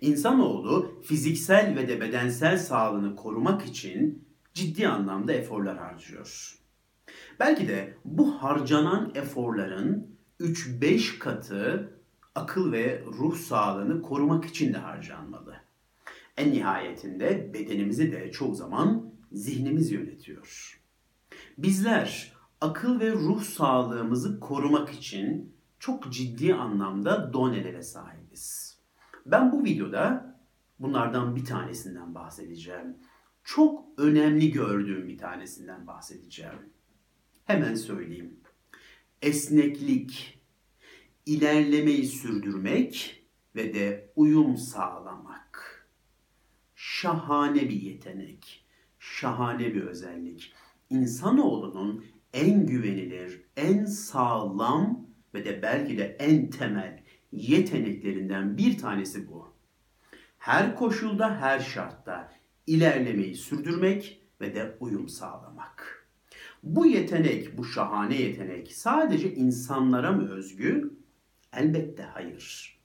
İnsanoğlu fiziksel ve de bedensel sağlığını korumak için ciddi anlamda eforlar harcıyor. Belki de bu harcanan eforların 3-5 katı akıl ve ruh sağlığını korumak için de harcanmalı. En nihayetinde bedenimizi de çoğu zaman zihnimiz yönetiyor. Bizler akıl ve ruh sağlığımızı korumak için çok ciddi anlamda donelere sahibiz. Ben bu videoda bunlardan bir tanesinden bahsedeceğim. Çok önemli gördüğüm bir tanesinden bahsedeceğim. Hemen söyleyeyim. Esneklik, ilerlemeyi sürdürmek ve de uyum sağlamak. Şahane bir yetenek, şahane bir özellik. İnsanoğlunun en güvenilir, en sağlam ve de belki de en temel yeteneklerinden bir tanesi bu. Her koşulda, her şartta ilerlemeyi sürdürmek ve de uyum sağlamak. Bu yetenek, bu şahane yetenek sadece insanlara mı özgü? Elbette hayır.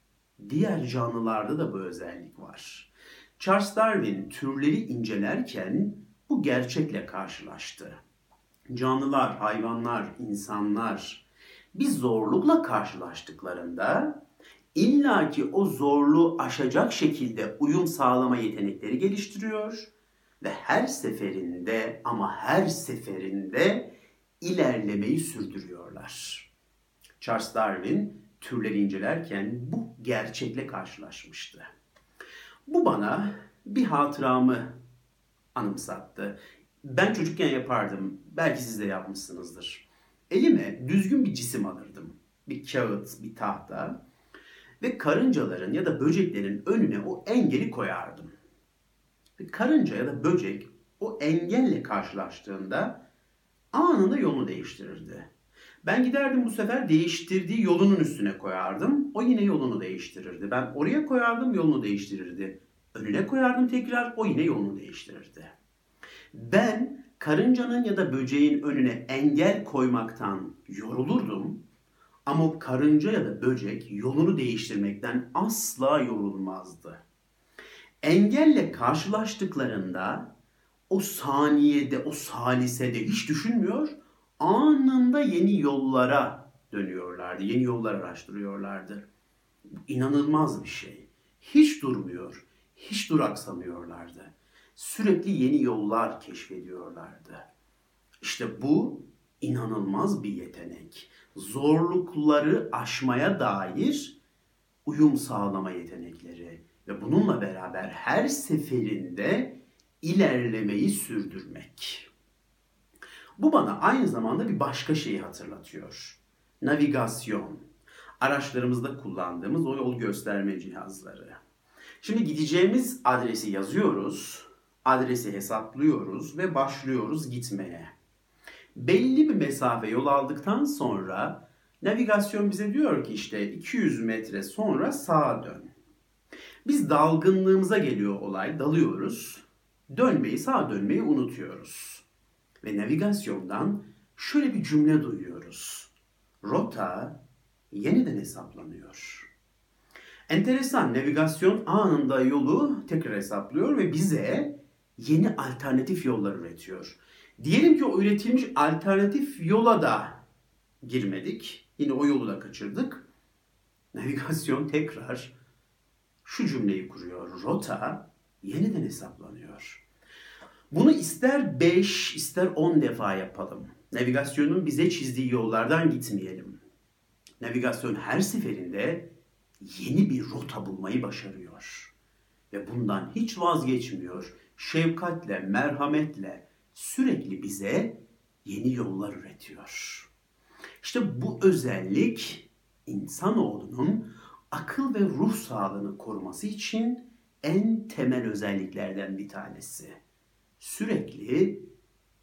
Diğer canlılarda da bu özellik var. Charles Darwin türleri incelerken bu gerçekle karşılaştı. Canlılar, hayvanlar, insanlar bir zorlukla karşılaştıklarında illaki o zorluğu aşacak şekilde uyum sağlama yetenekleri geliştiriyor ve her seferinde ama her seferinde ilerlemeyi sürdürüyorlar. Charles Darwin türleri incelerken bu gerçekle karşılaşmıştı. Bu bana bir hatıramı anımsattı. Ben çocukken yapardım. Belki siz de yapmışsınızdır. Elime düzgün bir cisim alırdım. Bir kağıt, bir tahta. Ve karıncaların ya da böceklerin önüne o engeli koyardım. Ve karınca ya da böcek o engelle karşılaştığında anında yolunu değiştirirdi. Ben giderdim bu sefer değiştirdiği yolunun üstüne koyardım. O yine yolunu değiştirirdi. Ben oraya koyardım yolunu değiştirirdi. Önüne koyardım tekrar o yine yolunu değiştirirdi. Ben karıncanın ya da böceğin önüne engel koymaktan yorulurdum. Ama karınca ya da böcek yolunu değiştirmekten asla yorulmazdı. Engelle karşılaştıklarında o saniyede, o salisede hiç düşünmüyor, anında yeni yollara dönüyorlardı, yeni yollar araştırıyorlardı. İnanılmaz bir şey. Hiç durmuyor, hiç duraksamıyorlardı. Sürekli yeni yollar keşfediyorlardı. İşte bu inanılmaz bir yetenek. Zorlukları aşmaya dair uyum sağlama yetenekleri ve bununla beraber her seferinde ilerlemeyi sürdürmek. Bu bana aynı zamanda bir başka şeyi hatırlatıyor. Navigasyon. Araçlarımızda kullandığımız o yol gösterme cihazları. Şimdi gideceğimiz adresi yazıyoruz, adresi hesaplıyoruz ve başlıyoruz gitmeye. Belli bir mesafe yol aldıktan sonra navigasyon bize diyor ki işte 200 metre sonra sağa dön. Biz dalgınlığımıza geliyor olay, dalıyoruz. Dönmeyi, sağa dönmeyi unutuyoruz ve navigasyondan şöyle bir cümle duyuyoruz. Rota yeniden hesaplanıyor. Enteresan navigasyon anında yolu tekrar hesaplıyor ve bize yeni alternatif yollar üretiyor. Diyelim ki o üretilmiş alternatif yola da girmedik. Yine o yolu da kaçırdık. Navigasyon tekrar şu cümleyi kuruyor. Rota yeniden hesaplanıyor. Bunu ister 5 ister 10 defa yapalım. Navigasyonun bize çizdiği yollardan gitmeyelim. Navigasyon her seferinde yeni bir rota bulmayı başarıyor. Ve bundan hiç vazgeçmiyor. Şefkatle, merhametle sürekli bize yeni yollar üretiyor. İşte bu özellik insanoğlunun akıl ve ruh sağlığını koruması için en temel özelliklerden bir tanesi sürekli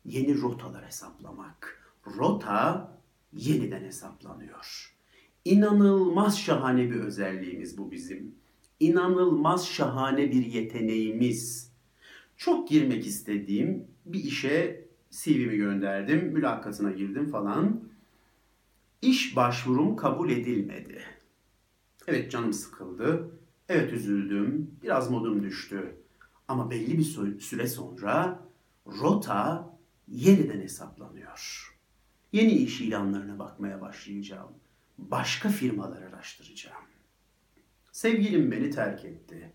yeni rotalar hesaplamak. Rota yeniden hesaplanıyor. İnanılmaz şahane bir özelliğimiz bu bizim. İnanılmaz şahane bir yeteneğimiz. Çok girmek istediğim bir işe CV'mi gönderdim, mülakatına girdim falan. İş başvurum kabul edilmedi. Evet canım sıkıldı. Evet üzüldüm, biraz modum düştü. Ama belli bir süre sonra rota yeniden hesaplanıyor. Yeni iş ilanlarına bakmaya başlayacağım. Başka firmalar araştıracağım. Sevgilim beni terk etti.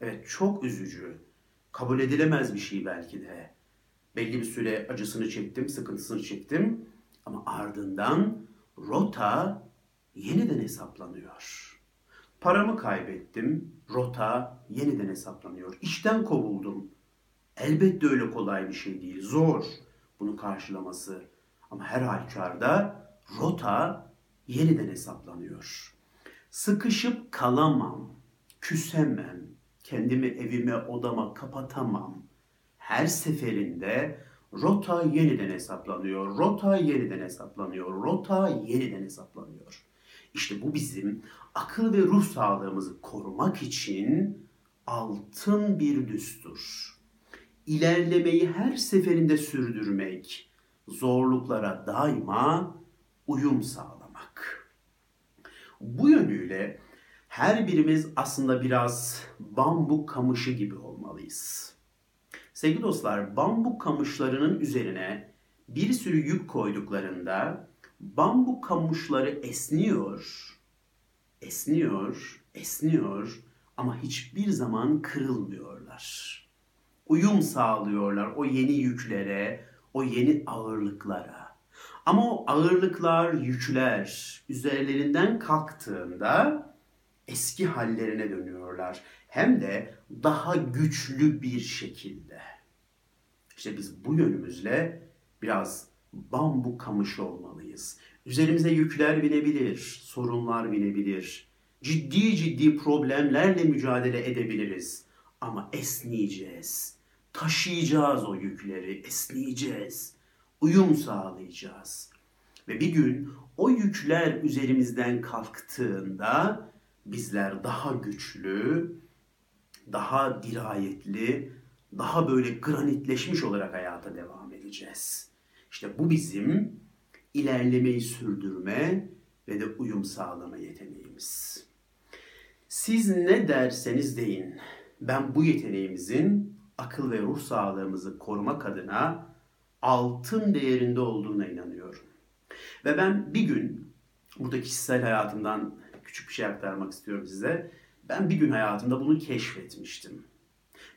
Evet çok üzücü. Kabul edilemez bir şey belki de. Belli bir süre acısını çektim, sıkıntısını çektim. Ama ardından rota yeniden hesaplanıyor. Paramı kaybettim, rota yeniden hesaplanıyor. İşten kovuldum. Elbette öyle kolay bir şey değil, zor bunu karşılaması. Ama her halükarda rota yeniden hesaplanıyor. Sıkışıp kalamam, küsemem, kendimi evime odama kapatamam. Her seferinde rota yeniden hesaplanıyor, rota yeniden hesaplanıyor, rota yeniden hesaplanıyor. İşte bu bizim akıl ve ruh sağlığımızı korumak için altın bir düstur. İlerlemeyi her seferinde sürdürmek, zorluklara daima uyum sağlamak. Bu yönüyle her birimiz aslında biraz bambu kamışı gibi olmalıyız. Sevgili dostlar, bambu kamışlarının üzerine bir sürü yük koyduklarında bambu kamışları esniyor, esniyor, esniyor ama hiçbir zaman kırılmıyorlar. Uyum sağlıyorlar o yeni yüklere, o yeni ağırlıklara. Ama o ağırlıklar, yükler üzerlerinden kalktığında eski hallerine dönüyorlar. Hem de daha güçlü bir şekilde. İşte biz bu yönümüzle biraz bambu kamışı olmalıyız. Üzerimize yükler binebilir, sorunlar binebilir. Ciddi ciddi problemlerle mücadele edebiliriz. Ama esneyeceğiz. Taşıyacağız o yükleri, esneyeceğiz. Uyum sağlayacağız. Ve bir gün o yükler üzerimizden kalktığında bizler daha güçlü, daha dirayetli, daha böyle granitleşmiş olarak hayata devam edeceğiz. İşte bu bizim ilerlemeyi sürdürme ve de uyum sağlama yeteneğimiz. Siz ne derseniz deyin, ben bu yeteneğimizin akıl ve ruh sağlığımızı korumak adına altın değerinde olduğuna inanıyorum. Ve ben bir gün burada kişisel hayatımdan küçük bir şey aktarmak istiyorum size. Ben bir gün hayatımda bunu keşfetmiştim.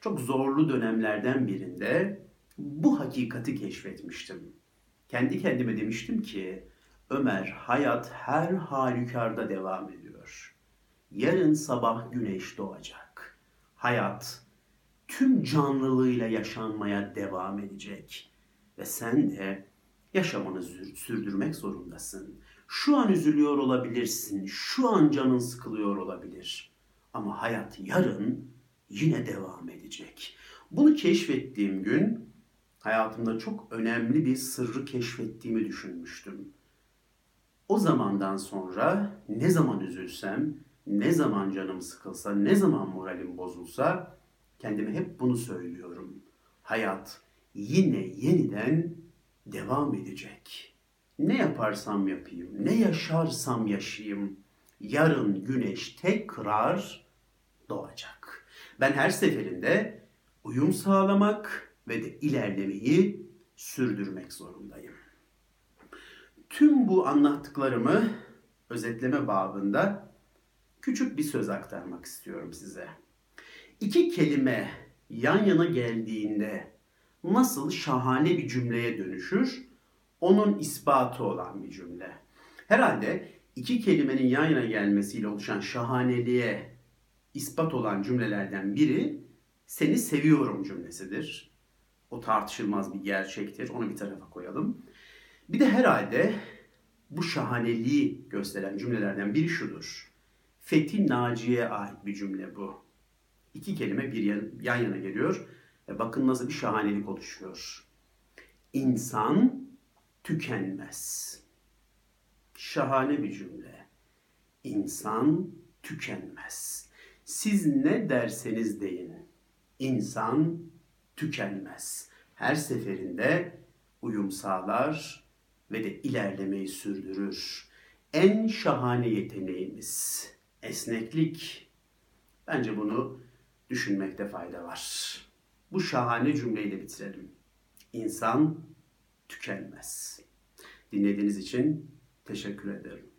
Çok zorlu dönemlerden birinde bu hakikati keşfetmiştim. Kendi kendime demiştim ki Ömer hayat her halükarda devam ediyor. Yarın sabah güneş doğacak. Hayat tüm canlılığıyla yaşanmaya devam edecek. Ve sen de yaşamını sürdürmek zorundasın. Şu an üzülüyor olabilirsin, şu an canın sıkılıyor olabilir. Ama hayat yarın yine devam edecek. Bunu keşfettiğim gün hayatımda çok önemli bir sırrı keşfettiğimi düşünmüştüm. O zamandan sonra ne zaman üzülsem, ne zaman canım sıkılsa, ne zaman moralim bozulsa kendime hep bunu söylüyorum. Hayat yine yeniden devam edecek. Ne yaparsam yapayım, ne yaşarsam yaşayayım, yarın güneş tekrar doğacak. Ben her seferinde uyum sağlamak ve de ilerlemeyi sürdürmek zorundayım. Tüm bu anlattıklarımı özetleme babında küçük bir söz aktarmak istiyorum size. İki kelime yan yana geldiğinde nasıl şahane bir cümleye dönüşür onun ispatı olan bir cümle. Herhalde iki kelimenin yan yana gelmesiyle oluşan şahaneliğe ispat olan cümlelerden biri seni seviyorum cümlesidir. O tartışılmaz bir gerçektir. Onu bir tarafa koyalım. Bir de herhalde bu şahaneliği gösteren cümlelerden biri şudur. Fethi Naci'ye ait bir cümle bu. İki kelime bir yan, yana geliyor. Bakın nasıl bir şahanelik oluşuyor. İnsan tükenmez. Şahane bir cümle. İnsan tükenmez. Siz ne derseniz deyin. İnsan tükenmez. Her seferinde uyum sağlar ve de ilerlemeyi sürdürür. En şahane yeteneğimiz esneklik, Bence bunu düşünmekte fayda var. Bu şahane cümleyle bitirelim. İnsan tükenmez. Dinlediğiniz için teşekkür ederim.